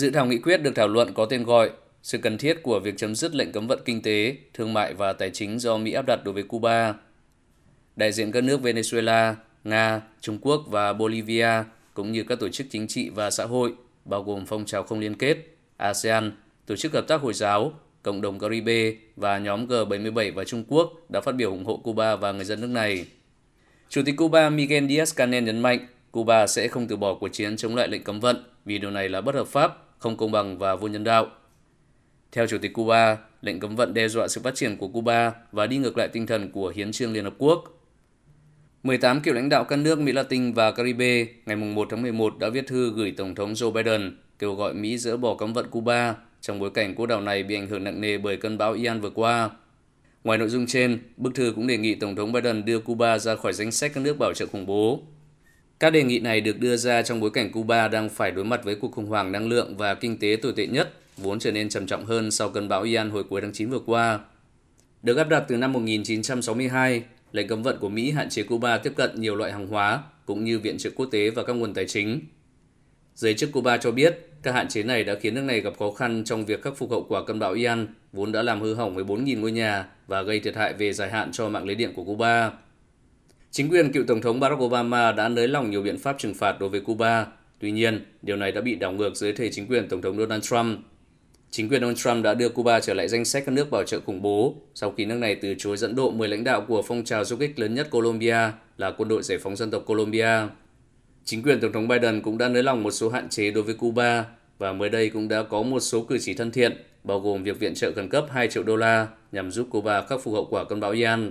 Dự thảo nghị quyết được thảo luận có tên gọi Sự cần thiết của việc chấm dứt lệnh cấm vận kinh tế, thương mại và tài chính do Mỹ áp đặt đối với Cuba. Đại diện các nước Venezuela, Nga, Trung Quốc và Bolivia cũng như các tổ chức chính trị và xã hội, bao gồm phong trào không liên kết, ASEAN, Tổ chức Hợp tác Hồi giáo, Cộng đồng Caribe và nhóm G77 và Trung Quốc đã phát biểu ủng hộ Cuba và người dân nước này. Chủ tịch Cuba Miguel Díaz-Canel nhấn mạnh Cuba sẽ không từ bỏ cuộc chiến chống lại lệnh cấm vận vì điều này là bất hợp pháp, không công bằng và vô nhân đạo. Theo Chủ tịch Cuba, lệnh cấm vận đe dọa sự phát triển của Cuba và đi ngược lại tinh thần của Hiến trương Liên Hợp Quốc. 18 cựu lãnh đạo các nước Mỹ Latin và Caribe ngày 1 tháng 11 đã viết thư gửi Tổng thống Joe Biden kêu gọi Mỹ dỡ bỏ cấm vận Cuba trong bối cảnh quốc đảo này bị ảnh hưởng nặng nề bởi cơn bão Ian vừa qua. Ngoài nội dung trên, bức thư cũng đề nghị Tổng thống Biden đưa Cuba ra khỏi danh sách các nước bảo trợ khủng bố. Các đề nghị này được đưa ra trong bối cảnh Cuba đang phải đối mặt với cuộc khủng hoảng năng lượng và kinh tế tồi tệ nhất, vốn trở nên trầm trọng hơn sau cơn bão Ian hồi cuối tháng 9 vừa qua. Được áp đặt từ năm 1962, lệnh cấm vận của Mỹ hạn chế Cuba tiếp cận nhiều loại hàng hóa, cũng như viện trợ quốc tế và các nguồn tài chính. Giới chức Cuba cho biết, các hạn chế này đã khiến nước này gặp khó khăn trong việc khắc phục hậu quả cơn bão Ian, vốn đã làm hư hỏng 14.000 ngôi nhà và gây thiệt hại về dài hạn cho mạng lưới điện của Cuba. Chính quyền cựu Tổng thống Barack Obama đã nới lỏng nhiều biện pháp trừng phạt đối với Cuba. Tuy nhiên, điều này đã bị đảo ngược dưới thời chính quyền Tổng thống Donald Trump. Chính quyền ông Trump đã đưa Cuba trở lại danh sách các nước bảo trợ khủng bố sau khi nước này từ chối dẫn độ 10 lãnh đạo của phong trào du kích lớn nhất Colombia là quân đội giải phóng dân tộc Colombia. Chính quyền Tổng thống Biden cũng đã nới lỏng một số hạn chế đối với Cuba và mới đây cũng đã có một số cử chỉ thân thiện, bao gồm việc viện trợ khẩn cấp 2 triệu đô la nhằm giúp Cuba khắc phục hậu quả cơn bão Ian